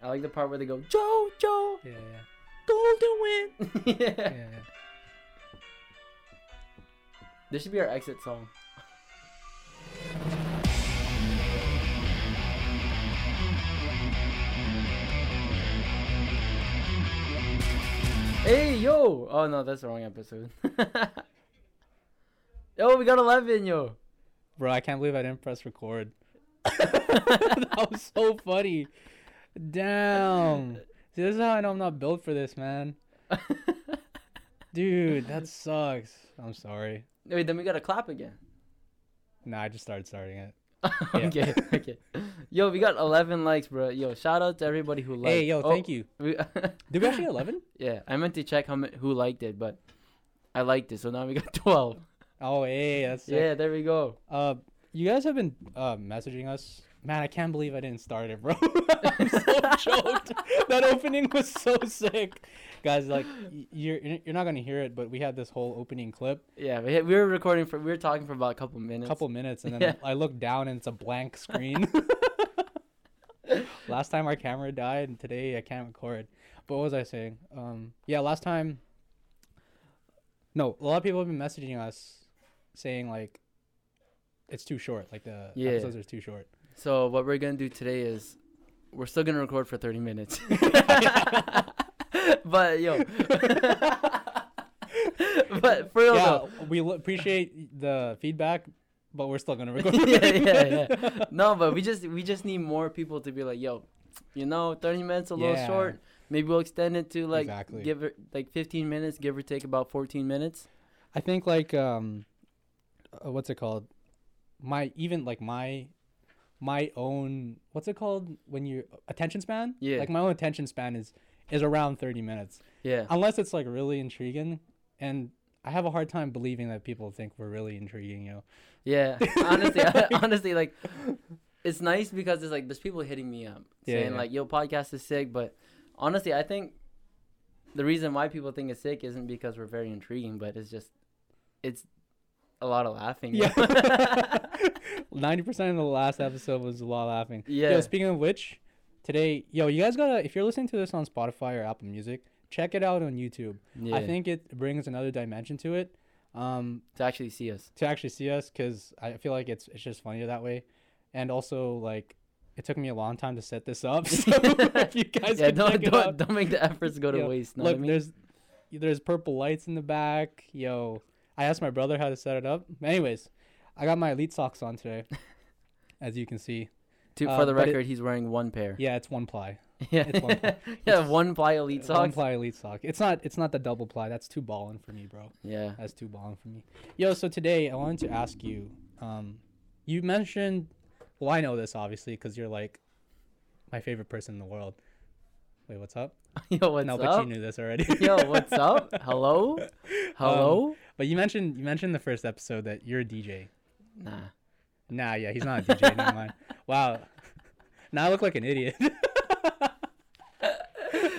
I like the part where they go, Joe, Joe, Yeah, yeah, golden win. yeah. yeah, yeah. This should be our exit song. Hey yo! Oh no, that's the wrong episode. yo, we got eleven, yo. Bro, I can't believe I didn't press record. that was so funny. Damn. See, this is how I know I'm not built for this, man. Dude, that sucks. I'm sorry. Wait, then we gotta clap again. Nah, I just started starting it. okay, okay. Yo, we got eleven likes, bro. Yo, shout out to everybody who liked. Hey, yo, Oh, thank you. we- Did we actually 11? yeah, I meant to check how ma- who liked it, but I liked it, so now we got twelve. Oh, hey, that's sick. Yeah, there we go. Uh, you guys have been uh messaging us. Man, I can't believe I didn't start it, bro. I'm so choked. That opening was so sick, guys. Like, you're you're not gonna hear it, but we had this whole opening clip, Yeah, we, we were recording for we were talking for about a couple minutes. A couple minutes, and then Yeah. I look down and it's a blank screen. last time our camera died, and today I can't record. But what was I saying? Um, yeah, last time. No, a lot of people have been messaging us, saying like, it's too short. Like the Yeah. episodes are too short. So what we're gonna do today is we're still gonna record for thirty minutes. but yo, but for real yeah, though. we l- appreciate the feedback, but we're still gonna record. yeah, yeah, yeah. No, but we just we just need more people to be like, yo, you know, thirty minutes a little short. Maybe we'll extend it to like Exactly. give it like fifteen minutes, give or take about fourteen minutes. I think like um, uh, what's it called? My even like my my own what's it called when you attention span? Yeah. Like my own attention span is is around thirty minutes, Yeah. unless it's like really intriguing, and I have a hard time believing that people think we're really intriguing. You know? Yeah. Honestly, honestly, like it's nice because it's like there's people hitting me up Yeah, saying yeah. like, "Yo, podcast is sick," but honestly, I think the reason why people think it's sick isn't because we're very intriguing, but it's just it's a lot of laughing. Yeah. Ninety percent of the last episode was a lot of laughing. Yeah. Yo, speaking of which, today, yo, you guys gotta if you're listening to this on Spotify or Apple Music, check it out on YouTube. yeah. I think it brings another dimension to it. Um, to actually see us. to actually see us, because I feel like it's it's just funnier that way, and also like it took me a long time to set this up. So if you guys yeah, can don't don't don't make the efforts go to Yo, waste. Know what look, I mean? there's there's purple lights in the back. Yo, I asked my brother how to set it up. Anyways, I got my elite socks on today, as you can see. To, uh, for the but it- record, he's wearing one pair. Yeah, it's one ply. Yeah, it's one ply. yeah, one ply elite One ply elite sock. It's not it's not the double ply. That's too balling for me, bro. Yeah. That's too balling for me. Yo, so today I wanted to ask you. Um, you mentioned. Well, I know this obviously because you're like my favorite person in the world. Wait, what's up? Yo, what's no, up? but you knew this already. Yo, what's up? Hello? Hello? But you mentioned you mentioned the first episode that you're a DJ. nah. Nah, yeah, he's not a DJ. never mind. Wow. Now I look like an idiot.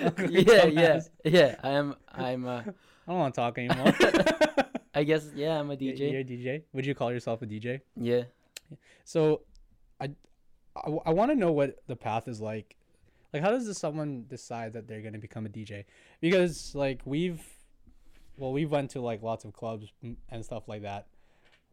Like yeah, yeah, yeah. I am. I'm. Uh, I don't want to talk anymore. I guess. Yeah, I'm a DJ. You're a DJ. Would you call yourself a DJ? Yeah. So, I, I, want to know what the path is like. Like, how does this someone decide that they're gonna become a DJ? Because like we've, well, we went to like lots of clubs and stuff like that.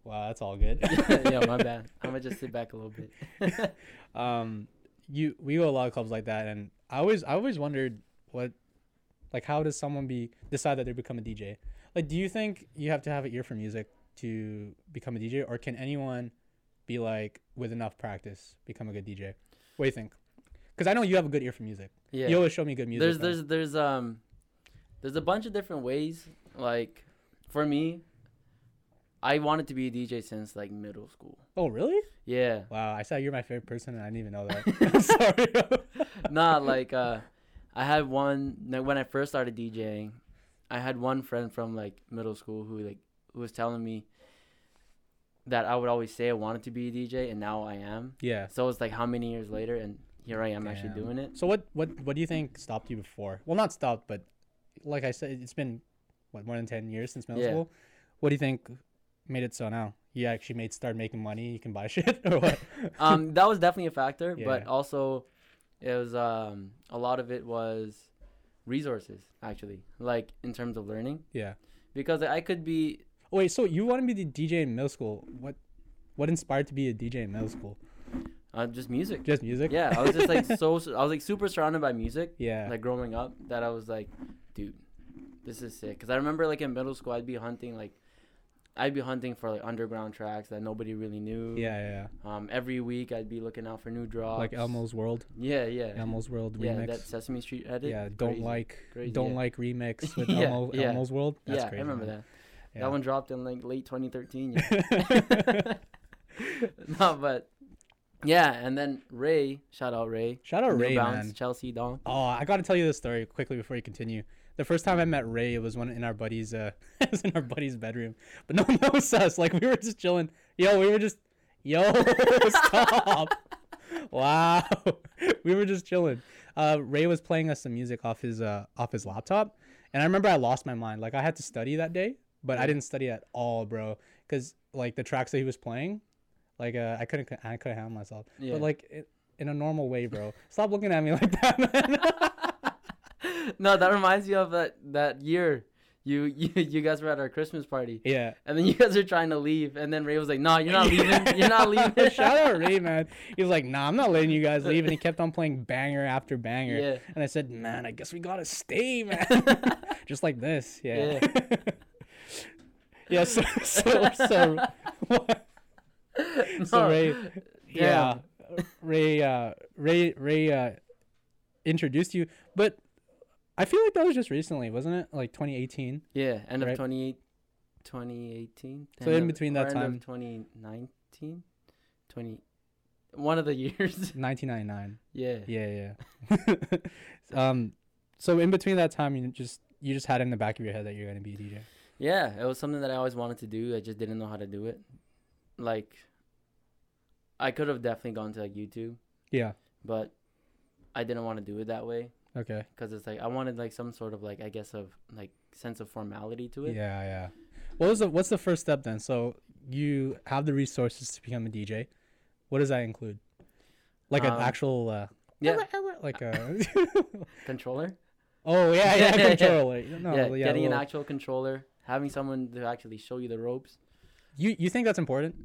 Wow, that's all good. yeah, my bad. I'm gonna just sit back a little bit. um, you we go to a lot of clubs like that, and I always I always wondered what, like, how does someone be decide that they become a DJ? Like, do you think you have to have an ear for music to become a DJ, or can anyone be like with enough practice become a good DJ? What do you think? Because I know you have a good ear for music. yeah. You always show me good music. there's though. there's there's um there's a bunch of different ways. Like for me, I wanted to be a DJ since like middle school. oh really? Yeah. Wow, I said you're my favorite person, and I didn't even know that. Sorry. Nah, like uh, I had one like, when I first started DJing. I had one friend from like middle school who like who was telling me that I would always say I wanted to be a DJ, and now I am. yeah. So it's like how many years later, and here I am actually doing it. So what what what do you think stopped you before? Well, not stopped, but like I said, it's been what more than ten years since middle Yeah. school. What do you think made it so now? You actually made start making money. You can buy shit or what? um, that was definitely a factor, but also It was um a lot of it was resources actually, like in terms of learning, Yeah. because I could be Oh, wait, so you want to be the DJ in middle school? What what inspired to be a DJ in middle school? uh, just music. Just music? Yeah, I was just like so I was like super surrounded by music. Yeah. like growing up that I was like, dude, this is sick. Cause I remember like in middle school, I'd be hunting like, I'd be hunting for like underground tracks that nobody really knew. yeah, yeah. Um, every week I'd be looking out for new drops. Like Elmo's World, Yeah, yeah. Elmo's World yeah, remix. that Sesame Street edit. yeah, don't crazy, like crazy, don't yeah. like remix with Yeah, Elmo, yeah. Elmo's World. That's yeah, crazy, I remember man. that. Yeah. That one dropped in like late 2013. Yeah. no, but yeah, and then Ray, shout out Ray. Shout out Ray, Balance, man. Chelsea Dong. Oh, I got to tell you this story quickly before you continue. The first time I met Ray, it was one in our buddy's uh, it was in our buddy's bedroom, but no one knows us. Like we were just chilling. Yo, we were just, yo, stop. wow, we were just chilling. Uh, Ray was playing us some music off his uh off his laptop, and I remember I lost my mind. Like I had to study that day, but I didn't study at all, bro. Cause like the tracks that he was playing, like uh, I couldn't I couldn't handle myself. Yeah. But like it, in a normal way, bro. Stop looking at me like that, man. no, that reminds me of that that year. You, you you guys were at our Christmas party, yeah. and then you guys are trying to leave, and then Ray was like, "No, you're not leaving. You're not leaving." Shout out Ray, man. He was like, "Nah, I'm not letting you guys leave," and he kept on playing banger after banger. Yeah. And I said, "Man, I guess we gotta stay, man." Just like this, yeah. Yeah. so so so. so No, Ray, yeah, damn. Ray, uh, Ray, Ray, uh, introduced you, but I feel like that was just recently, wasn't it? Like 2018. Yeah, end of Right. 20, 2018. So in between that end of time- 2019, 20, one of the years. 1999. yeah. Yeah, yeah. um, so in between that time, you just you just had in the back of your head that you're gonna be a DJ. Yeah, it was something that I always wanted to do. I just didn't know how to do it. Like, I could have definitely gone to like YouTube, Yeah. but I didn't want to do it that way Okay. because it's like I wanted like some sort of like I guess of like sense of formality to it. Yeah, yeah. What was the what's the first step then? So you have the resources to become a DJ. What does that include? Like an Um, actual uh Yeah, like a controller. Oh yeah, yeah, controller. No, yeah, yeah, getting an actual controller, having someone to actually show you the ropes. You you think that's important?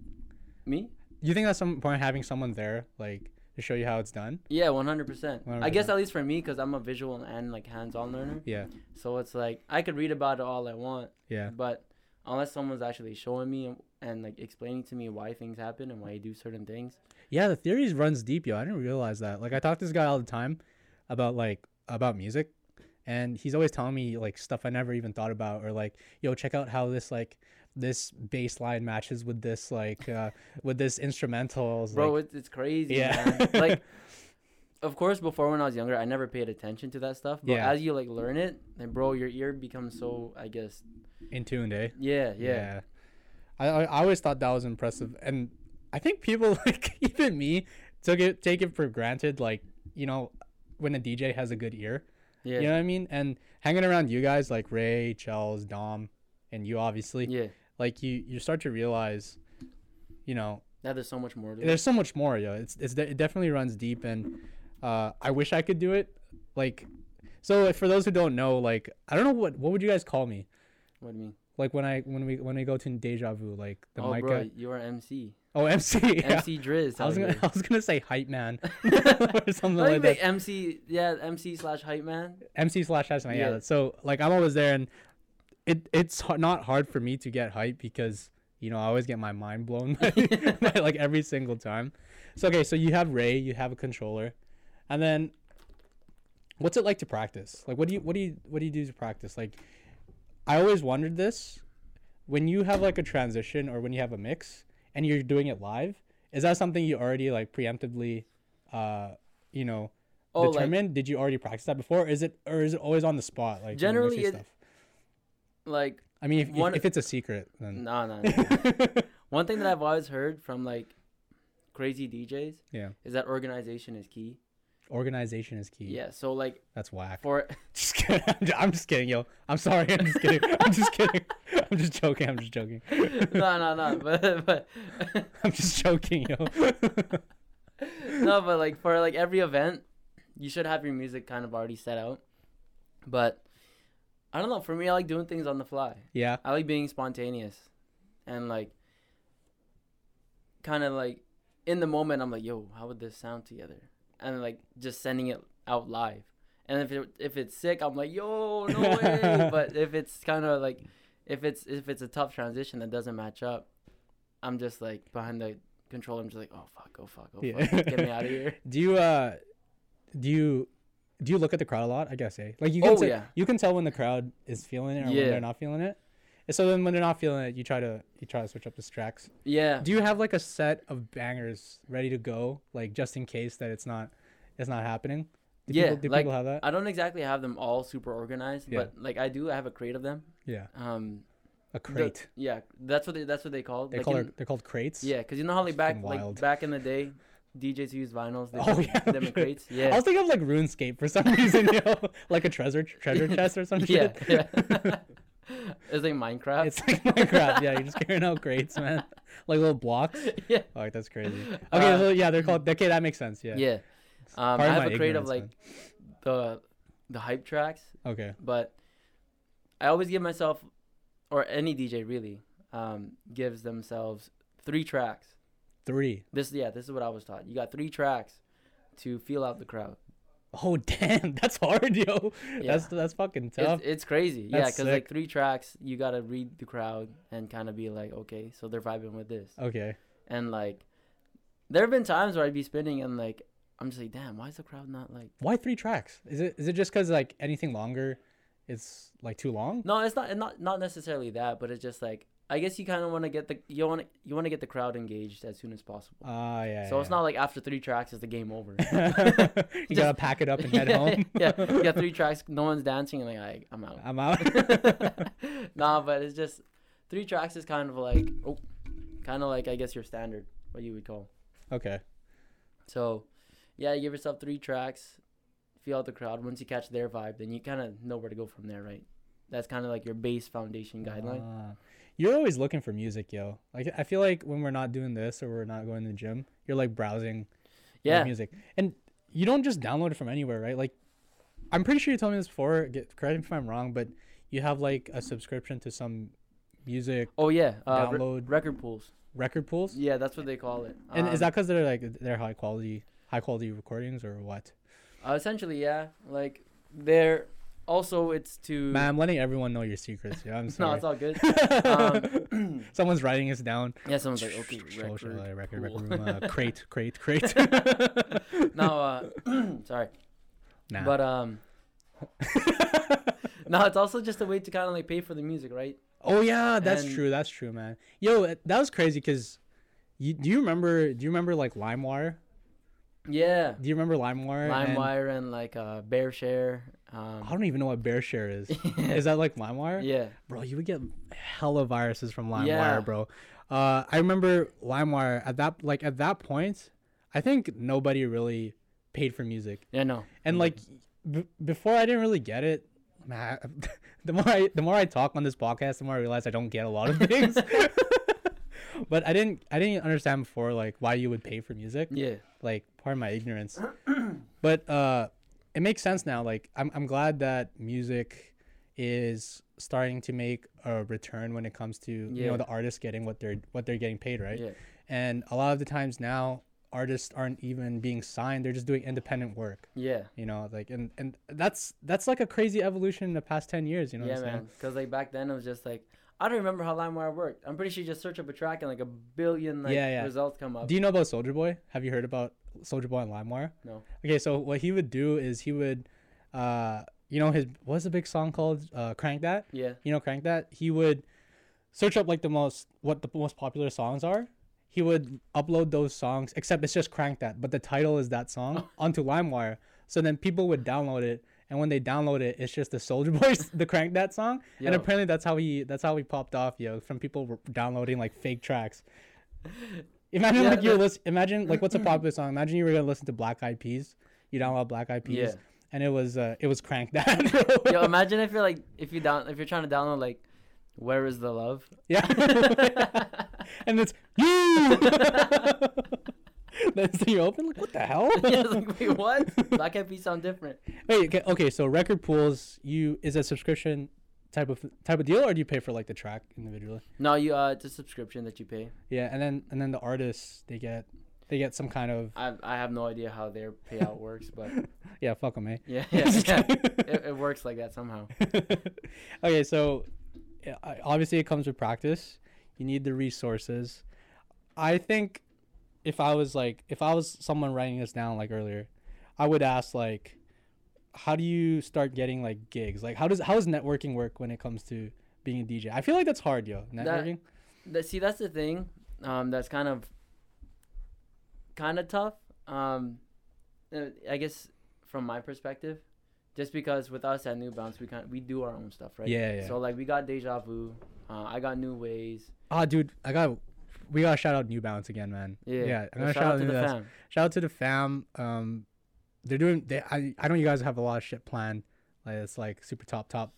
Me? You think that's some important having someone there like to show you how it's done? Yeah, one hundred percent. I guess at least for me, because I'm a visual and like hands-on learner. Yeah. So it's like I could read about it all I want, Yeah. but unless someone's actually showing me and, and like explaining to me why things happen and why you do certain things. Yeah, the theories runs deep, yo. I didn't realize that. Like I talk to this guy all the time about like about music and he's always telling me like stuff I never even thought about or like, yo, check out how this like this bass line matches with this like uh with this instrumental. Bro, like, it's, it's crazy, Yeah. man. like, of course, before when I was younger, I never paid attention to that stuff. But Yeah. as you like learn it, then bro, your ear becomes so, I guess, in tune, eh? yeah, yeah, I, I I always thought that was impressive, and I think people like even me took it take it for granted. Like you know, when a DJ has a good ear, yeah, you know what I mean. And hanging around you guys like Ray, Chels, Dom, and you obviously, yeah. Like you you start to realize, you know, Now there's so much more to it. there's so much more. Yo, it's it's it definitely runs deep, and uh, I wish I could do it. Like, so for those who don't know, like I don't know what what would you guys call me? What do you mean? Like when I when we when we go to deja vu, like the oh, mic bro, you are MC. Oh, MC. Yeah. MC Driz. I was gonna. I was gonna say hype man or something like that. MC, yeah, MC slash hype man. MC slash hype man. Yeah. Yeah. So like I'm always there, and it it's not hard for me to get hype because you know I always get my mind blown by, by, like every single time. So okay, so you have Ray, you have a controller, and then what's it like to practice? Like what do you what do you what do you do to practice? Like I always wondered this when you have like a transition or when you have a mix and you're doing it live. Is that something you already like preemptively, uh, you know, Oh, like determined? Did you already practice that before? Is it or is it always on the spot? Like Generally, it- like I mean, if, one- if, it's a secret, then no, no. no. One thing that I've always heard from like crazy DJs yeah, is that organization is key. organization is key. Yeah. So like that's whack. for Just kidding. I'm just, I'm just kidding, yo. I'm sorry. I'm just kidding. I'm just kidding. I'm just joking. I'm just joking. no, no, no. But but I'm just joking, yo. no, but like for like every event, you should have your music kind of already set out. But I don't know. For me, I like doing things on the fly. Yeah. I like being spontaneous, and like, kind of like, in the moment, I'm like, yo, how would this sound together? And like just sending it out live. And if it if it's sick, I'm like, yo, no way. but if it's kind of like, if it's if it's a tough transition that doesn't match up, I'm just like behind the controller. I'm just like, oh fuck, oh fuck, oh Yeah. fuck, get me out of here. Do you uh, do you do you look at the crowd a lot? I guess say like you can Oh yeah, you can tell when the crowd is feeling it or Yeah. when they're not feeling it. And so then when they're not feeling it, you try to you try to switch up the tracks. yeah. Do you have like a set of bangers ready to go, like just in case that it's not it's not happening? Do Yeah, people, do like, people have that? I don't exactly have them all super organized, Yeah. but like I do. I have a crate of them. Yeah, Um, a the- crate. yeah, that's what they, that's what they call. they like call in- they're called crates. Yeah, because you know how like back like back in the day, DJs use vinyls. They Oh, yeah, them in crates. Yeah. I was thinking of like RuneScape for some reason, you know, like a treasure treasure chest or some yeah, shit. yeah. it's like Minecraft. It's like Minecraft. Yeah, you're just carrying out crates, man. Like little blocks. yeah, Oh, that's crazy. Okay, Uh, so yeah, they're called. Okay, that makes sense. Yeah. yeah. Um, I have a crate of like the the hype tracks. Okay. but I always give myself, or any DJ really, um, gives themselves three tracks. Three. This yeah, this is what I was taught. You got three tracks to feel out the crowd. Oh damn, that's hard, yo. Yeah. That's that's fucking tough. It's, it's crazy. yeah, because like three tracks, you gotta read the crowd and kind of be like, okay, so they're vibing with this, okay. and like, there have been times where I'd be spinning and like, I'm just like, damn, why is the crowd not like? Why three tracks? Is it is it just because like anything longer, it's like too long? No, it's not not not necessarily that, but it's just like, I guess you kind of want to get the you want you want to get the crowd engaged as soon as possible. Ah, yeah. so it's not like after three tracks is the game over. you gotta pack it up and head yeah, home. yeah, you got three tracks, no one's dancing, and like, I, I'm out. I'm out. nah, but it's just three tracks is kind of like oh, kind of like I guess your standard, what you would call. okay. So, yeah, you give yourself three tracks, feel out the crowd. Once you catch their vibe, then you kind of know where to go from there, right? That's kind of like your base foundation guideline. Ah. You're always looking for music, yo. Like I feel like when we're not doing this or we're not going to the gym, you're like browsing yeah, music, and you don't just download it from anywhere, right? Like I'm pretty sure you told me this before. Get correct me if I'm wrong, but you have like a subscription to some music Oh yeah, uh, re- download record pools. record pools. Yeah, that's what they call it. And is Um, that because they're like they're high quality, high quality recordings or what? uh, essentially yeah? Like they're also it's to Man, I'm letting everyone know your secrets. Yeah, I'm sorry. no, it's all good. Um, Someone's writing this down. yeah, someone's like okay, record, uh, record, pool. record room, uh, crate, crate, crate. no, uh, sorry. nah. But um, no, it's also just a way to kind of like pay for the music, right? oh yeah, that's and- true. That's true, man. Yo, that was crazy because. You, do you remember? Do you remember like LimeWire? Yeah, Do you remember LimeWire? and- LimeWire and like uh, BearShare. I Um, don't even know what BearShare is. is that like LimeWire? yeah, Bro, you would get hella viruses from LimeWire, Yeah. bro. Uh, I remember LimeWire at that like at that point, I think nobody really paid for music, yeah, no, and like b- before I didn't really get it. Man, the more I the more I talk on this podcast, the more I realize I don't get a lot of things. but I didn't I didn't understand before like why you would pay for music yeah, like part of my ignorance but uh it makes sense now like I'm, I'm glad that music is starting to make a return when it comes to you know the artists getting what they're what they're getting paid right yeah, and a lot of the times now artists aren't even being signed they're just doing independent work yeah, you know like and and that's that's like a crazy evolution in the past 10 years you know yeah, what i'm man. Because like back then it was just like I don't remember how LimeWire worked. I'm pretty sure you just search up a track and like a billion like Yeah, yeah. results come up. do you know about Soulja Boy have you heard about Soulja Boy on limewire? No. okay so what he would do is he would uh you know his what's the big song called? Uh crank that? Yeah, you know crank that? He would search up like the most what the most popular songs are. He would upload those songs except it's just crank that but the title is that song onto limewire. So then people would download it and when they download it it's just the Soulja Boys the crank that song. And apparently that's how he that's how he popped off yo from people were downloading like fake tracks imagine Yeah, like you're listen imagine like what's a popular song imagine you were gonna listen to black eyed peas you download black eyed peas Yeah. and it was uh it was crank that. Yo, imagine if you're like if you down if you're trying to download like Where is the love? Yeah. and it's you. so you open like what the hell? yeah, like, wait, what? Black Eyed Peas sound different. Wait, okay, okay, so record pools, you is a subscription type of type of deal, or do you pay for like the track individually? No, you uh, it's a subscription that you pay. Yeah, and then and then the artists they get they get some kind of I I have no idea how their payout works, but yeah, fuck them, eh? yeah, yeah, yeah. It, it works like that somehow. okay, so obviously it comes with practice. You need the resources. I think if I was like if I was someone writing this down like earlier, I would ask like how do you start getting like gigs? Like how does how does networking work when it comes to being a DJ? I feel like that's hard, yo. Networking? That, see, that's the thing. Um, that's kind of kind of tough. Um, uh, I guess from my perspective, just because with us at New Bounce, we kind we do our own stuff, right? Yeah, yeah. So like we got Deja Vu. Uh, I got New Ways. Ah, dude, I got we gotta shout out New Bounce again, man. Yeah. Yeah, I'm gonna shout out to the fam. Shout out to the fam. Um, they're doing. They, I, I know you guys have a lot of shit planned. Like it's like super top top,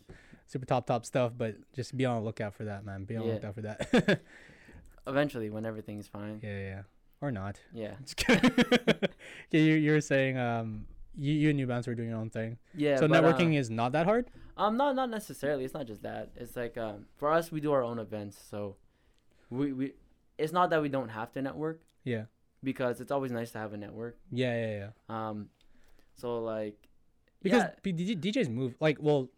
super top top stuff. But just be on the lookout for that, man. Be on the Yeah. lookout for that. Eventually, when everything's fine. yeah, yeah, or not. Yeah. Just kidding. yeah, you you were saying um you you and New Bounce were doing your own thing. Yeah. so but, networking uh, is not that hard. Um, not not necessarily. It's not just that. It's like um, for us, we do our own events, so we we. It's not that we don't have to network Yeah. because it's always nice to have a network. Yeah, yeah, yeah. Um, so like, Because yeah, DJ DJs move like well,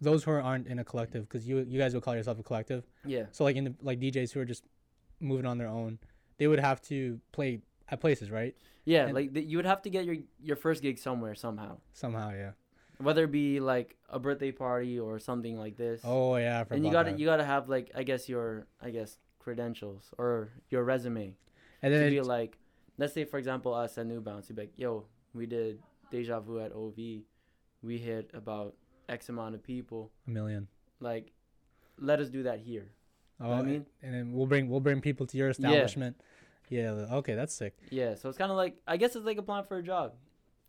those who aren't in a collective, because you you guys would call yourself a collective. yeah, So like in the like DJs who are just moving on their own, they would have to play at places, right? yeah. And- like th- you would have to get your your first gig somewhere somehow, Somehow, yeah. whether it be like a birthday party or something like this. Oh yeah, and you gotta that. you gotta have like I guess your I guess credentials or your resume and to then be it, like, let's say for example us at New Bounce, you'd be like, yo, we did Deja Vu at OV, we hit about X amount of people. a million. Like, let us do that here. Oh, what I oh, and- mean? and then we'll bring we'll bring people to your establishment. Yeah. okay, that's sick. Yeah, so it's kind of like I guess it's like applying for a job.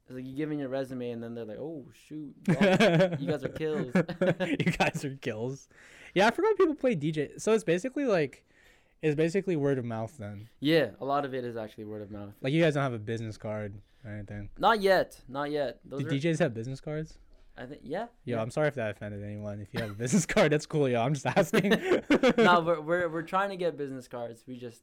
It's like you give in your resume and then they're like, oh shoot, y'all- you guys are kills. you guys are kills. Yeah, I forgot people play DJ. So it's basically like, it's basically word of mouth then. yeah, a lot of it is actually word of mouth. Like you guys don't have a business card or anything. Not yet, not yet. Those Do are, DJs have business cards? I think yeah. Yo, yeah. I'm sorry if that offended anyone. If you have a business card, that's cool, yo. I'm just asking. no, we're, we're we're trying to get business cards. We just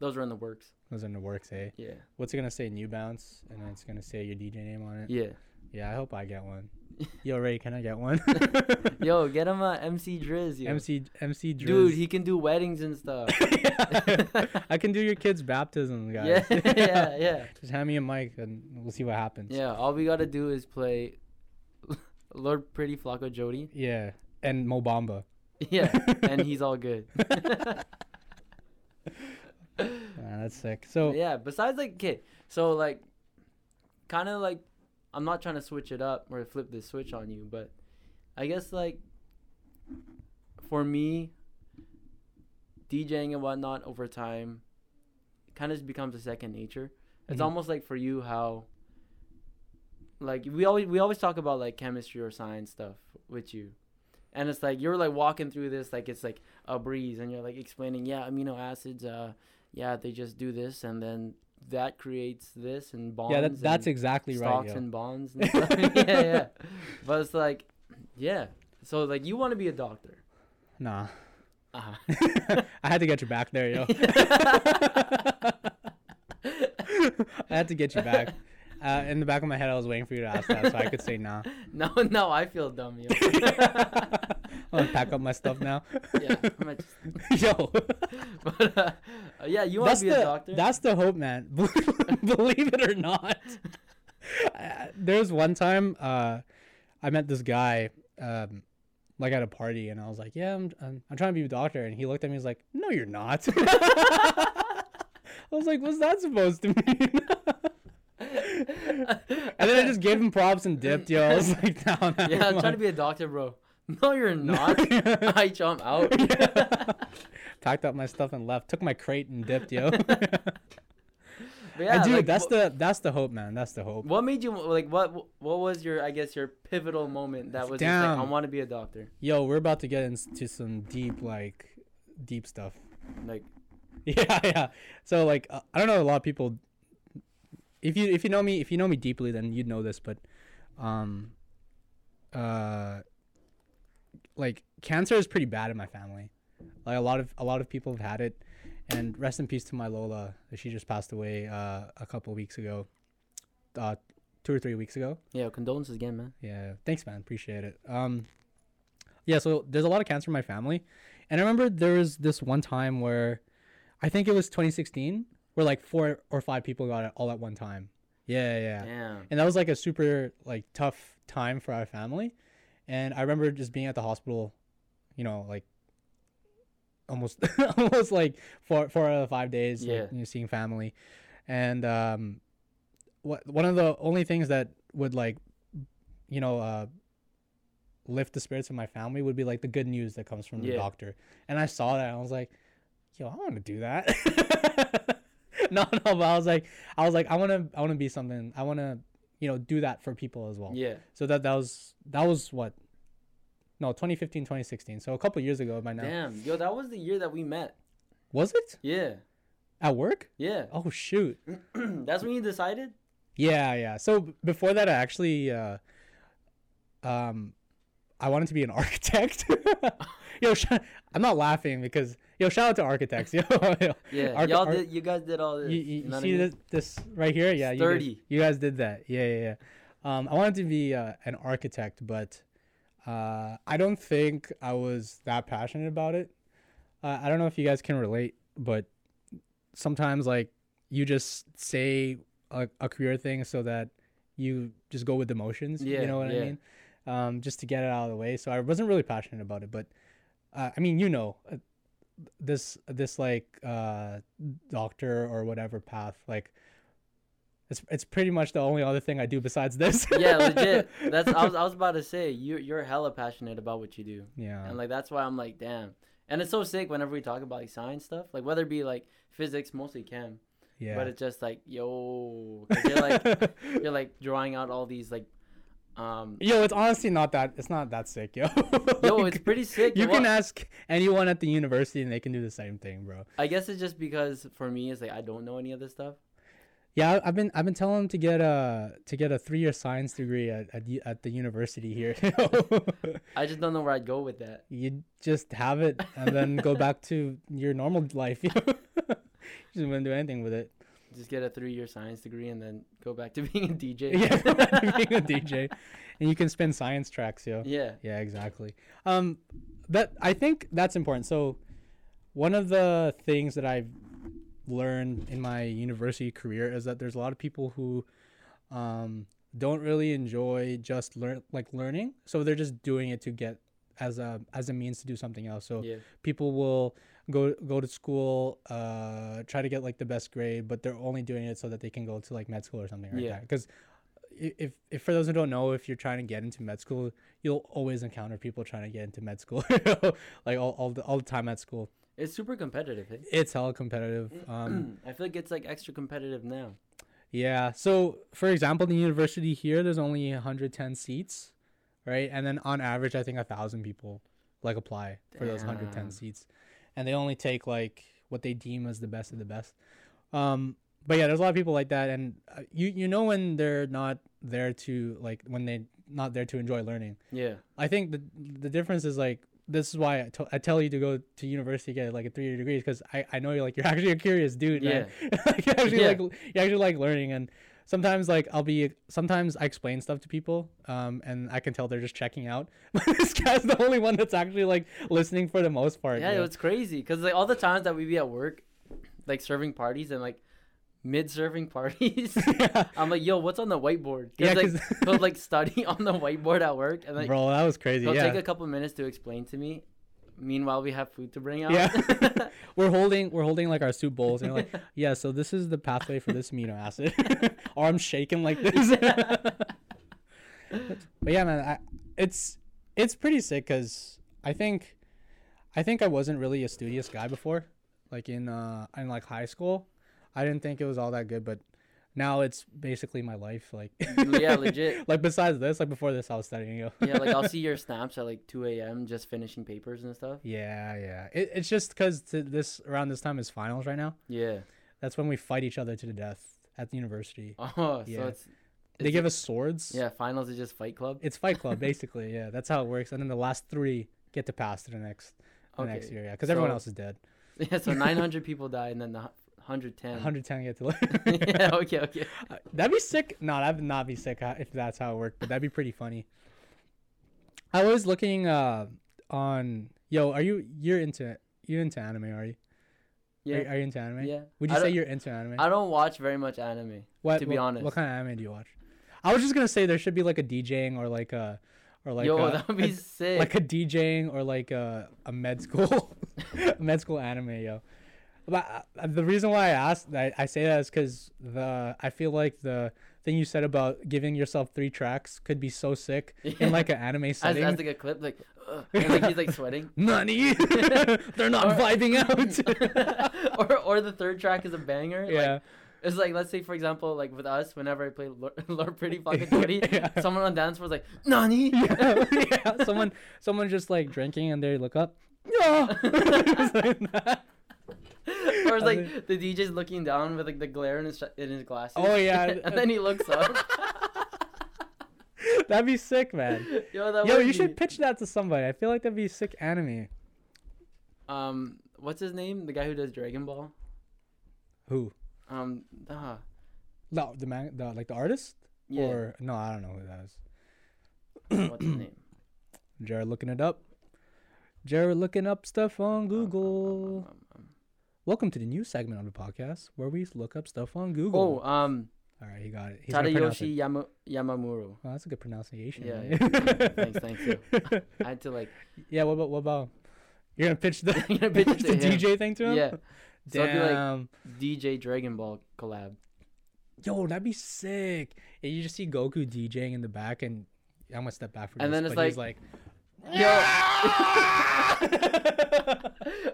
those are in the works. Those are in the works, eh? Yeah, What's it gonna say? New Bounce, and then it's gonna say your DJ name on it. yeah. Yeah, I hope I get one. Yo, Ray, can I get one? Yo, get him a MC Driz, yo. MC MC Driz. Dude, he can do weddings and stuff. I can do your kid's baptism, guys. yeah, yeah, yeah. Just hand me a mic and we'll see what happens. Yeah, all we gotta do is play Lord Pretty Flacko Jodye. Yeah. And Mo Bamba. Yeah, and he's all good. Man, that's sick. So yeah, besides like okay, so like kind of like I'm not trying to switch it up or flip this switch on you, but I guess like for me DJing and whatnot over time kind of becomes a second nature. It's Mhm. almost like for you how like we always we always talk about like chemistry or science stuff with you. And it's like you're like walking through this like it's like a breeze and you're like explaining, yeah, amino acids uh yeah, they just do this and then that creates this and bonds. yeah, that, that's exactly right. stocks and bonds and yeah, yeah. But it's like, yeah. So like, you want to be a doctor. Nah. Uh-huh. I had to get you back there, yo. I had to get you back. Uh, in the back of my head, I was waiting for you to ask that, so I could say nah. no, no, I feel dumb. Yo. I'm gonna pack up my stuff now. yeah, I might just, Yo, but uh, yeah, you want to be the a doctor. that's the hope, man. Believe it or not, uh, there's one time uh, I met this guy um, like at a party, and I was like, "Yeah, I'm, I'm I'm trying to be a doctor," and he looked at me, and was like, "No, you're not." I was like, "What's that supposed to mean?" and then I just gave him props and dipped, yo. I was like, "No, no." yeah, I'm trying to be a doctor, bro. No, you're not. I jump out. Packed up my stuff and left. Took my crate and dipped, yo. Yeah, I do. like, that's wh- the that's the hope, man. That's the hope. What made you like? What what was your I guess your pivotal moment that was just like, I want to be a doctor. Yo, we're about to get into some deep, like, deep stuff. Like Yeah, yeah. So, like, uh, I don't know. A lot of people if you if you know me if you know me deeply, then you'd know this. But, um, uh, like cancer is pretty bad in my family. Like a lot of a lot of people have had it, and rest in peace to my Lola. She just passed away uh, a couple weeks ago, uh, two or three weeks ago. Yeah, condolences again, man. Yeah, thanks, man. Appreciate it. Um, yeah, so there's a lot of cancer in my family, and I remember there was this one time where, I think it was 2016, where like four or five people got it all at one time. Yeah, yeah, Damn. and that was like a super like tough time for our family, and I remember just being at the hospital, you know, like almost almost like four four out of five days, like, you know, seeing family, and um, what one of the only things that would like, you know, uh, lift the spirits of my family would be like the good news that comes from the doctor, and I saw that and I was like, yo, I want to do that. no, no, but I was like, I was like, I want to, I want to be something. I want to, you know, do that for people as well. Yeah. So that that was that was what. No, 2015, 2016. So a couple years ago by now. Damn. Yo, that was the year that we met. Was it Yeah. at work? Yeah. Oh shoot. That's when you decided? Yeah, yeah. So before that, I actually, uh, um, I wanted to be an architect. yo, I'm not laughing because yo, shout out to architects. Yo, yo. Yeah. Arch- Y'all did you guys did all this. you, You, you, you know what I see mean? this, this right here? Yeah, you guys, you guys did that. Yeah, yeah, yeah. Um, I wanted to be uh, an architect, but uh, I don't think I was that passionate about it. Uh, I don't know if you guys can relate, but sometimes like you just say a, a career thing so that you just go with emotions. Yeah, you know what I mean? Um, just to get it out of the way. So I wasn't really passionate about it, but uh, I mean, you know, uh, this this like uh, doctor or whatever path, like it's it's pretty much the only other thing I do besides this. yeah, legit. That's I was I was about to say you you're hella passionate about what you do. yeah. And like that's why I'm like, damn. And it's so sick whenever we talk about like science stuff, like whether it be like physics, mostly chem, yeah. but it's just like, yo, you're like you're like drawing out all these like, um, yo, it's honestly not that. It's not that sick, yo. yo, it's pretty sick. You can ask anyone at the university, and they can do the same thing, bro. I guess it's just because for me, it's like I don't know any of this stuff. Yeah, I've been I've been telling them to get a to get a three year science degree at at, at the university here. I just don't know where I'd go with that. you just have it and then go back to your normal life. You just wouldn't do anything with it. Just get a three-year science degree and then go back to being a DJ. Yeah, being a DJ, and you can spin science tracks, yo. yeah. Yeah, exactly. Um, that I think that's important. So, one of the things that I've learned in my university career is that there's a lot of people who um, don't really enjoy just learn like learning, so they're just doing it to get as a as a means to do something else. So Yeah. people will go go to school, uh, try to get like the best grade, but they're only doing it so that they can go to like med school or something like Yeah. that. Because if, if for those who don't know, if you're trying to get into med school, you'll always encounter people trying to get into med school, like all, all the all the time at school. It's super competitive. Hey? It's hella competitive. Um, I feel like it's like extra competitive now. yeah. So for example, the university here, there's only 110 seats, right? And then on average, I think a thousand people like apply for those 110 seats, and they only take like what they deem as the best of the best. Um, but yeah, there's a lot of people like that, and uh, you you know when they're not there to like when they not there to enjoy learning. Yeah. I think the the difference is like this is why I tell you to go to university get like a three year degree because I, I know you're like you're actually a curious dude man. like you actually Yeah. like you actually like learning and sometimes like I'll be sometimes I explain stuff to people um and I can tell they're just checking out but this guy's the only one that's actually like listening for the most part Yeah, yo. it's crazy because like all the times that we be at work, like serving parties and like mid serving parties, yeah, I'm like, yo, what's on the whiteboard? Yeah, like he'll like study on the whiteboard at work and like bro that was crazy he'll yeah take a couple minutes to explain to me. Meanwhile, we have food to bring out. Yeah. we're holding we're holding like our soup bowls and like yeah so this is the pathway for this amino acid arms shaking like this but yeah man I, it's it's pretty sick because i think i think i wasn't really a studious guy before like in uh in like high school i didn't think it was all that good but now it's basically my life like mm, Yeah, legit. like besides this like before this i was studying you yeah, like I'll see your snaps at like 2 a.m. just finishing papers and stuff. yeah yeah it, it's just because this around this time is finals right now Yeah. that's when we fight each other to the death at the university. Oh, Yeah. so it's They it's give us swords. yeah. Finals is just Fight Club. It's Fight Club basically. yeah, that's how it works. And then the last three get to pass to the next the next year. Yeah, because everyone else is dead. Yeah, so 900 people die, and then the 110. 110 get to live. yeah, okay, okay. Uh, That'd be sick. No, that'd not be sick uh, if that's how it worked, but that'd be pretty funny. I was looking uh on yo, are you you're into you into anime, are you? Yeah, Are, are you into anime? yeah. Would you say you're into anime? I don't watch very much anime. what, to be what- honest. What kind of anime do you watch? I was just gonna say there should be like a DJing or like a or like Yo, a, that would be a- sick. like a DJing or like a, a med school med school anime, yo. But uh, the reason why I asked, I, I say that is because the I feel like the thing you said about giving yourself three tracks could be so sick in like an anime as, setting. as like a clip, like, uh, like he's like sweating. Nani, they're not Or- vibing out. or or the third track is a banger. yeah, Like, it's like let's say for example, like with us, whenever I play Lord, Lord Pretty Fucking Twenty, Yeah. someone on dance floor is like, Nani. yeah, yeah. Someone, someone just like drinking and they look up. Yeah. Like. or it's like the DJ's looking down with like the glare in his in his glasses. Oh, yeah. and then he looks up. That'd be sick, man. Yo, that Yo, you be- should pitch that to somebody. I feel like that'd be a sick anime. Um, what's his name? The guy who does Dragon Ball. Who? Um, ah, No, the man, the like the artist, yeah. or no, I don't know who that is. what's his name? Jared looking it up. Jared looking up stuff on Google. Um, um, Welcome to the new segment of the podcast where we look up stuff on Google. Oh, um, all right, he got it. He's gonna pronounce it. Tadayoshi Yama- Yamamuro. Oh, that's a good pronunciation. Yeah, yeah. Thanks, thanks, yo. I had to like yeah. What about what about? You're gonna pitch the, You're gonna pitch the. DJ thing to him? yeah. So be like Damn. DJ Dragon Ball collab. Yo, that'd be sick. And you just see Goku DJing in the back, and I'm gonna step back for And this, And then it's like- like,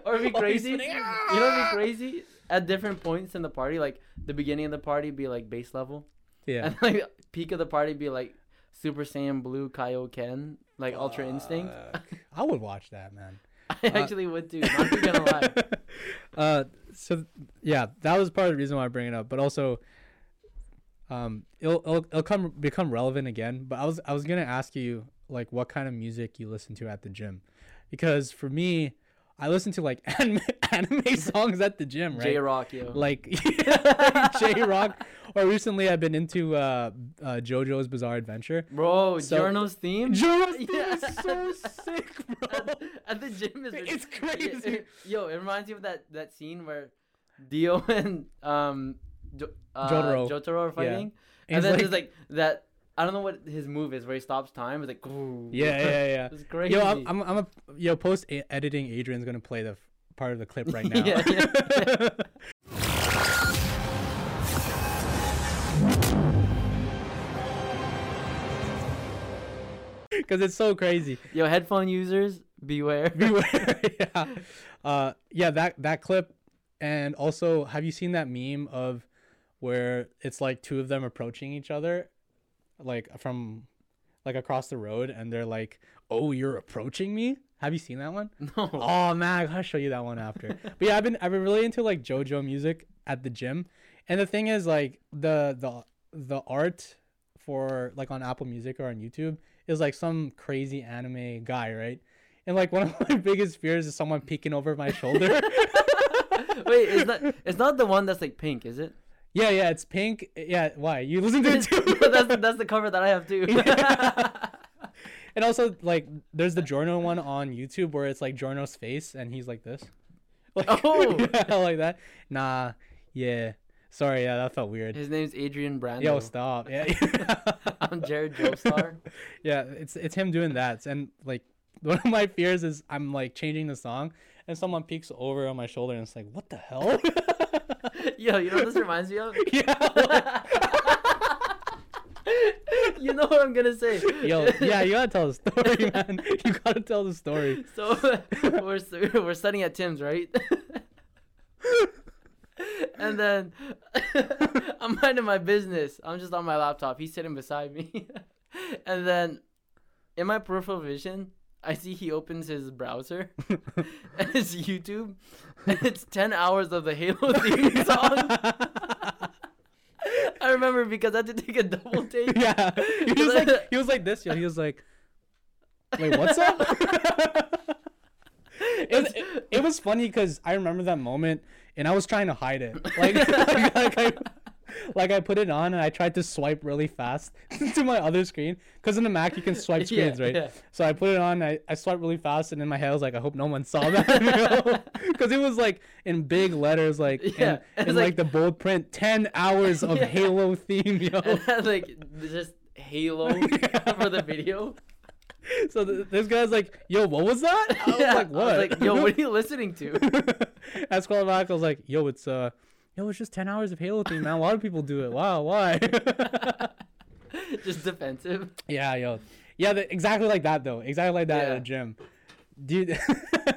or it'd be crazy. You know what'd be crazy? At different points in the party, like the beginning of the party be like base level, yeah. and like peak of the party be like Super Saiyan Blue Kaioken, like Ultra Instinct. I would watch that, man. I actually would too. Not gonna lie. uh, so yeah, that was part of the reason why I bring it up, but also, um, it'll it'll, it'll come become relevant again. But I was I was gonna ask you like what kind of music you listen to at the gym, because for me, I listen to like anime anime songs at the gym, right? J Rock, yo. like J Rock. Or recently, I've been into uh, uh, JoJo's Bizarre Adventure. Bro, So- theme. JoJo's theme Yeah. is so sick, bro. at, at the gym is It's crazy. Yo, it reminds you of that that scene where Dio and um jo- uh, Jotaro. Jotaro are fighting, And and, he's then like- there's like that. I don't know what his move is where he stops time. It's like, ooh. Yeah, yeah, yeah. It's crazy. Yo, I'm, I'm, I'm a yo. Post editing, Adrian's gonna play the f- part of the clip right now. Yeah, yeah. Because it's so crazy. Yo, headphone users, beware. Beware. yeah. Uh, yeah. That that clip, and also, have you seen that meme of where it's like two of them approaching each other, like from, like across the road, and they're like, "Oh, you're approaching me." Have you seen that one? no. Oh man, I gotta show you that one after. but yeah, I've been I've been really into like JoJo music at the gym, and the thing is like the the the art for like on Apple Music or on YouTube is like some crazy anime guy, right? And like one of my biggest fears is someone peeking over my shoulder. Wait, it's not. It's not the one that's like pink, is it? yeah, yeah, it's pink. Yeah, why? You listen to it too? that's that's the cover that I have too. And also like there's the Giorno one on YouTube where it's like Giorno's face and he's like this. Like, Oh. yeah, like that. Nah, yeah. Sorry, yeah, that felt weird. His name's Adrian Brando. Yo, stop. Yeah. I'm Jared Joestar. yeah, it's it's him doing that. And like one of my fears is I'm like changing the song and someone peeks over on my shoulder and it's like, what the hell? Yo, you know what this reminds me of? yeah. You know what I'm gonna say. Yo, yeah, you gotta tell the story, man. You gotta tell the story. So we're we're studying at Tim's, right? and then I'm minding my business. I'm just on my laptop. He's sitting beside me, and then in my peripheral vision, I see he opens his browser and it's YouTube, and it's ten hours of the Halo theme song. Remember because I had to take a double take. yeah, he was like he was like this, Yeah, He was like, wait, what's up? it, was- it, it was funny because I remember that moment, and I was trying to hide it, like like, like I. Like I put it on and I tried to swipe really fast to my other screen because in the Mac you can swipe Yeah, screens, right? yeah. So I put it on. I, I swiped really fast, and in my head I was like, I hope no one saw that, because it was like in big letters, like Yeah, and, like, like- the bold print, ten hours of Yeah. Halo theme, yo. and like just Halo for the video. So th- this guy's like, "Yo, what was that?" I was Yeah, like, "What?" Was like, yo, what are you listening to? I scrolled back. I was like, "Yo, it's uh, yo, it's just ten hours of Halo theme, man. A lot of people do it. Wow, why?" just defensive. yeah, yo, yeah, the, exactly like that though. Exactly like that at Yeah. a gym, dude.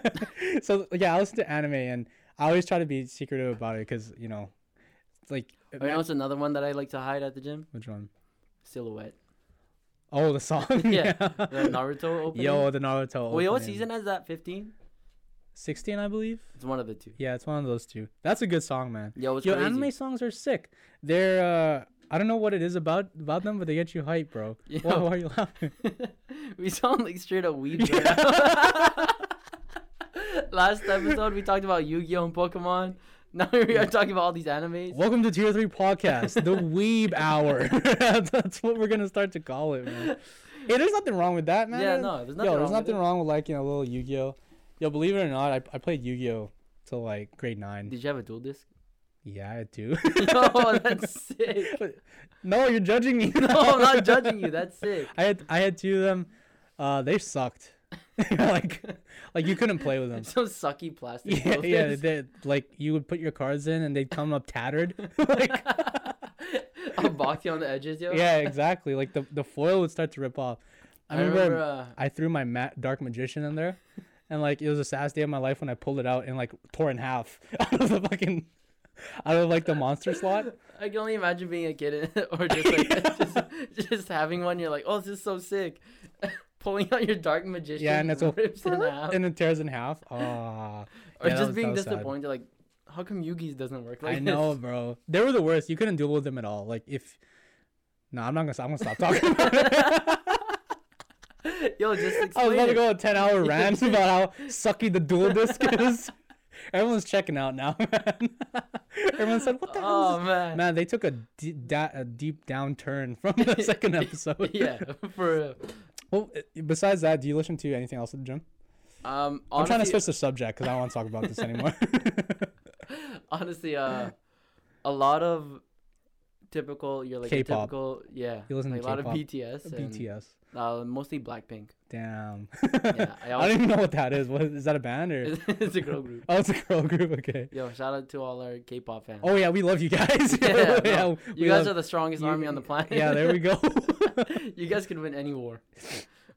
so yeah, I listen to anime and I always try to be secretive about it because you know, it's like Oh, you know what's another one that I like to hide at the gym? which one? Silhouette. Oh, the song. Yeah, The Naruto opening. Yo, the Naruto. Wait, what season is that? 15? Sixteen, I believe. It's one of the two. Yeah, it's one of those two. That's a good song, man. Yo, it's Yo, crazy. anime songs are sick. They're uh I don't know what it is about about them, but they get you hype, bro. Yo. Why, why are you laughing? we sound like straight up weebs right. Last episode we talked about Yu-Gi-Oh and Pokemon. Now we are talking about all these animes. Welcome to Tier Three Podcast, the Weeb Hour. That's what we're gonna start to call it, man. Hey, there's nothing wrong with that, man. Yeah, no, there's nothing Yo, wrong there's with nothing it. wrong with know a little Yu-Gi-Oh. Yo, believe it or not, I, I played Yu-Gi-Oh till like grade nine. Did you have a Duel Disk? Yeah, I had two. Yo, that's sick. no, you're judging me. No, I'm not judging you. That's sick. I had I had two of them. Uh, they sucked. like like you couldn't play with them. Some sucky plastic. Yeah, dual yeah. They, like you would put your cards in and they'd come up tattered. like I'll box you on the edges, yo. yeah, exactly. Like the the foil would start to rip off. I, I remember, remember. Uh, I threw my mat dark magician in there, and like it was the saddest day of my life when I pulled it out and like tore in half out of the fucking out of like the monster slot. I can only imagine being a kid or just like just, just having one. You're like, oh, this is so sick. Pulling out your dark magician. Yeah, and it's all rips in half. and it tears in half. Ah, or yeah, just was- being was sad. disappointed. Like, how come Yugi's doesn't work? Like I know, this? bro. They were the worst. You couldn't deal with them at all. Like if. No, I'm not gonna. I'm gonna stop talking. Yo, just I was about to go a 10 hour rant about how sucky the Duel Disk is. Everyone's checking out now, man. Everyone said, "What the hell?" Oh man. Man, they took a, da- a deep downturn from the second episode. yeah, for real. Well, uh, besides that, do you listen to anything else at the gym? Um, I'm trying to switch the subject because I don't want to talk about this anymore. honestly, uh, a lot of typical. You're like a K-pop. typical. Yeah, You listen to like a lot of BTS. And, BTS. Uh, mostly Blackpink. Damn. Yeah, I I, don't even know what that is. What is that a band or? It's, a girl group. Oh, it's a girl group. Okay. Yo, shout out to all our K-pop fans. Oh yeah, we love you guys. yeah, no, we you guys love- are the strongest you- army on the planet. Yeah, there we go. you guys can win any war.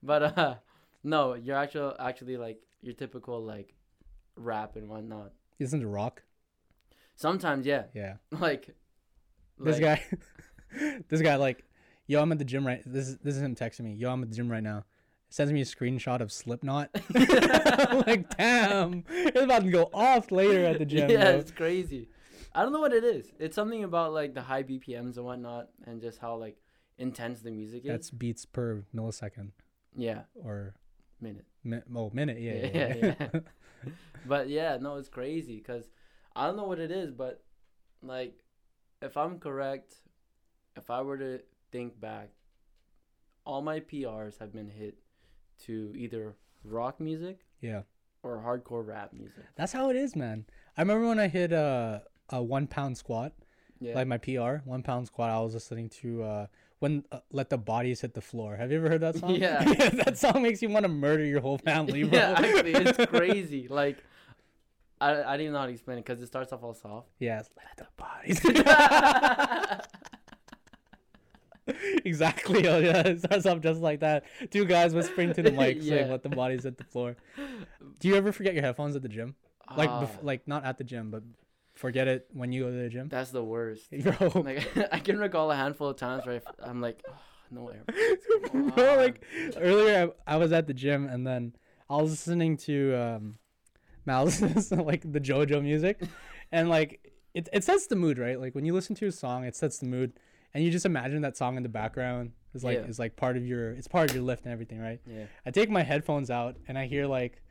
But uh, no, you're actual actually like your typical like rap and whatnot. You listen to rock. Sometimes, yeah, Yeah. like This like- guy, this guy, like, yo, I'm at the gym right. This is this is him texting me. Yo, I'm at the gym right now. Sends me a screenshot of Slipknot. Like, damn, it's about to go off later at the gym. yeah, bro. it's crazy. I don't know what it is. It's something about like the high BPMs and whatnot, and just how like intense the music is. That's beats per millisecond yeah, or minute. mi- oh minute. Yeah, yeah, Yeah, yeah. yeah. But yeah, no, it's crazy because I don't know what it is, but like, if I'm correct, if I were to think back, all my PRs have been hit to either rock music Yeah. or hardcore rap music. That's how it is, man. I remember when I hit a a one pound squat, Yeah. like my PR, one pound squat. I was listening to uh, when uh, let the bodies hit the floor. Have you ever heard that song? Yeah. that song makes you want to murder your whole family, bro. yeah, actually, it's crazy. Like, I I didn't even know how to explain it because it starts off all soft. Yes, let the bodies. exactly. Oh, yeah, it starts off just like that. Two guys whispering to the mic Yeah. saying, "Let the bodies hit the floor." Do you ever forget your headphones at the gym? Like, Ah, bef- like not at the gym, but forget it when you go to the gym, that's the worst. bro. Like, I can recall a handful of times where I'm like, oh, no air. bro, like earlier, I, I was at the gym and then I was listening to um, Mouse, like the JoJo music, and like it it sets the mood, right? Like when you listen to a song, it sets the mood. and you just imagine that song in the background is like Yeah. is like part of your it's part of your lift and everything, right? Yeah. I take my headphones out and I hear like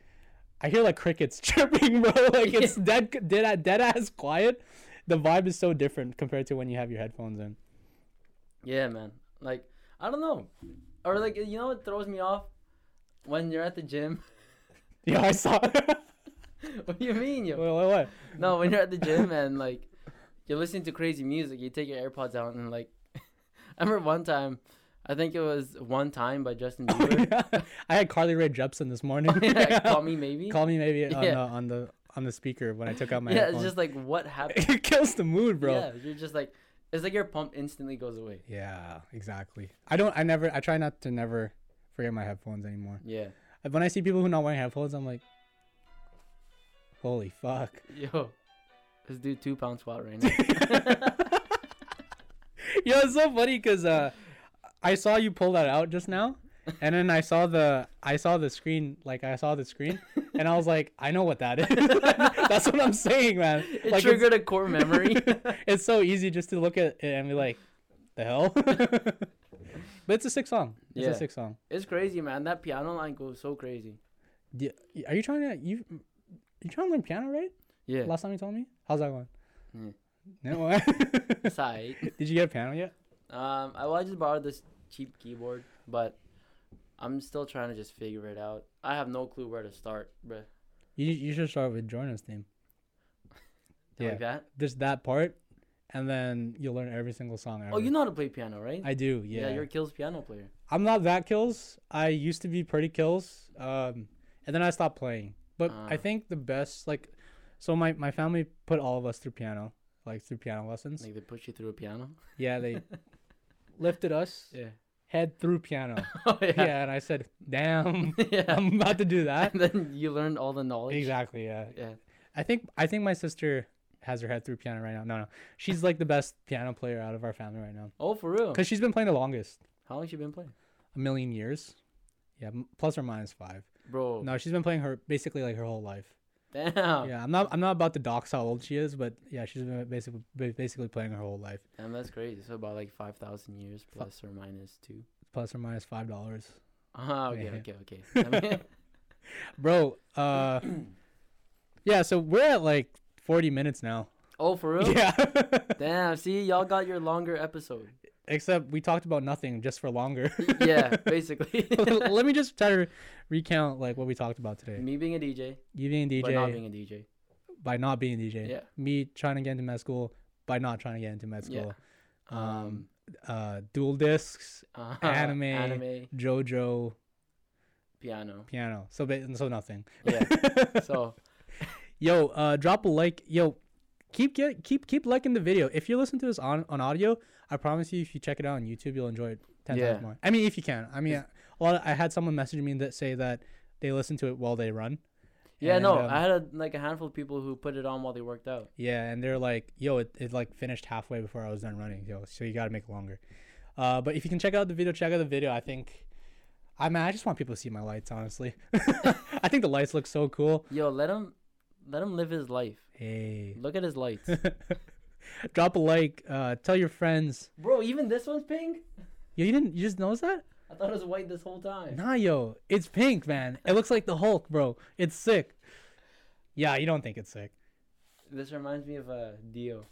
I hear like crickets chirping, bro. Like it's dead dead dead ass quiet. The vibe is so different compared to when you have your headphones in. Yeah, man. Like I don't know, or like you know what throws me off when you're at the gym. Yeah, I saw. what do you mean, yo? what, what? No, when you're at the gym and like you're listening to crazy music, you take your AirPods out and like. I remember one time, I think it was "One Time" by Justin Oh, Bieber. yeah. I had Carly Rae Jepsen this morning. yeah, call me maybe. Call me maybe on Yeah. the on the on the speaker when I took out my yeah, headphones. it's just like what happened. it kills the mood, bro. Yeah, you're just like it's like your pump instantly goes away. Yeah, exactly. I don't. I never. I try not to never forget my headphones anymore. Yeah. When I see people who not wearing headphones, I'm like, holy fuck. Yo, let's do two pound squat right now. Yo, it's so funny because uh, I saw you pull that out just now, and then I saw the I saw the screen. Like I saw the screen, and I was like, I know what that is. That's what I'm saying, man. It Like, triggered a core memory. it's so easy just to look at it and be like, the hell. but it's a sick song. It's Yeah. a sick song. it's crazy, man. That piano line goes so crazy. Do- Are you trying to you? You trying to learn piano, right? Yeah. Last time you told me. How's that going? Mm. No. It's alright. Did you get a piano yet? Um, I, well, I just borrowed this cheap keyboard, but I'm still trying to just figure it out. I have no clue where to start, bruh. You you should start with Giorno's theme. Like that? Just that part, and then you'll learn every single song. Ever. Oh, you know how to play piano, right? I do. Yeah. yeah. you're a Kills piano player. I'm not that kills. I used to be pretty kills. Um, and then I stopped playing. But I Ah. think the best like, so my my family put all of us through piano, like through piano lessons. Like they push you through a piano. Yeah, they lifted us Yeah. head through piano. Oh yeah. yeah. and I said, "Damn, yeah. I'm about to do that." and then you learned all the knowledge. exactly. Yeah. Yeah. I think I think my sister has her head through piano right now. No, no, she's like the best piano player out of our family right now Oh, for real? because she's been playing the longest, How long she been playing, a million years. Yeah, plus or minus five. Bro? No, she's been playing her basically like her whole life. Damn. Yeah, I'm not I'm not about to dox how old she is, but yeah, she's been basically basically playing her whole life, Damn, that's crazy. So about like five thousand years plus or minus two. plus or minus five dollars. Ah, okay, Yeah. okay, okay. I Bro, uh, yeah, so we're at like 40 minutes now. oh, for real? Yeah. Damn. See, y'all got your longer episode. Except we talked about nothing just for longer. yeah, basically. Let me just try to recount like what we talked about today. Me being a DJ, You being DJ but not being a DJ. by not being a DJ. Yeah. Me trying to get into med school by not trying to get into med Yeah. school. Um, Um, uh, Duel Disks, uh, anime. anime, JoJo, piano. piano. So so nothing. Yeah. So Yo, uh, drop a like. Yo, keep get keep keep liking the video. If you listen to this on on audio, I promise you, if you check it out on YouTube, you'll enjoy it ten Yeah. times more. I mean, if you can. I mean, a lot. Of, I had someone message me that say that they listen to it while they run. yeah, And, no, um, I had a, like a handful of people who put it on while they worked out. Yeah, and they're like, "Yo, it, it like finished halfway before I was done running." Yo, so you gotta make it longer. Uh, but if you can check out the video, check out the video. I think. I mean, I just want people to see my lights. Honestly, I think the lights look so cool. Yo, let him, let him live his life. Hey, Look at his lights, drop a like. Uh, tell your friends. bro. Even this one's pink. Yo, you didn't. You just noticed that? I thought it was white this whole time. Nah, yo, it's pink, man. It looks like the Hulk, bro. It's sick. Yeah, you don't think it's sick. This reminds me of uh, Dio.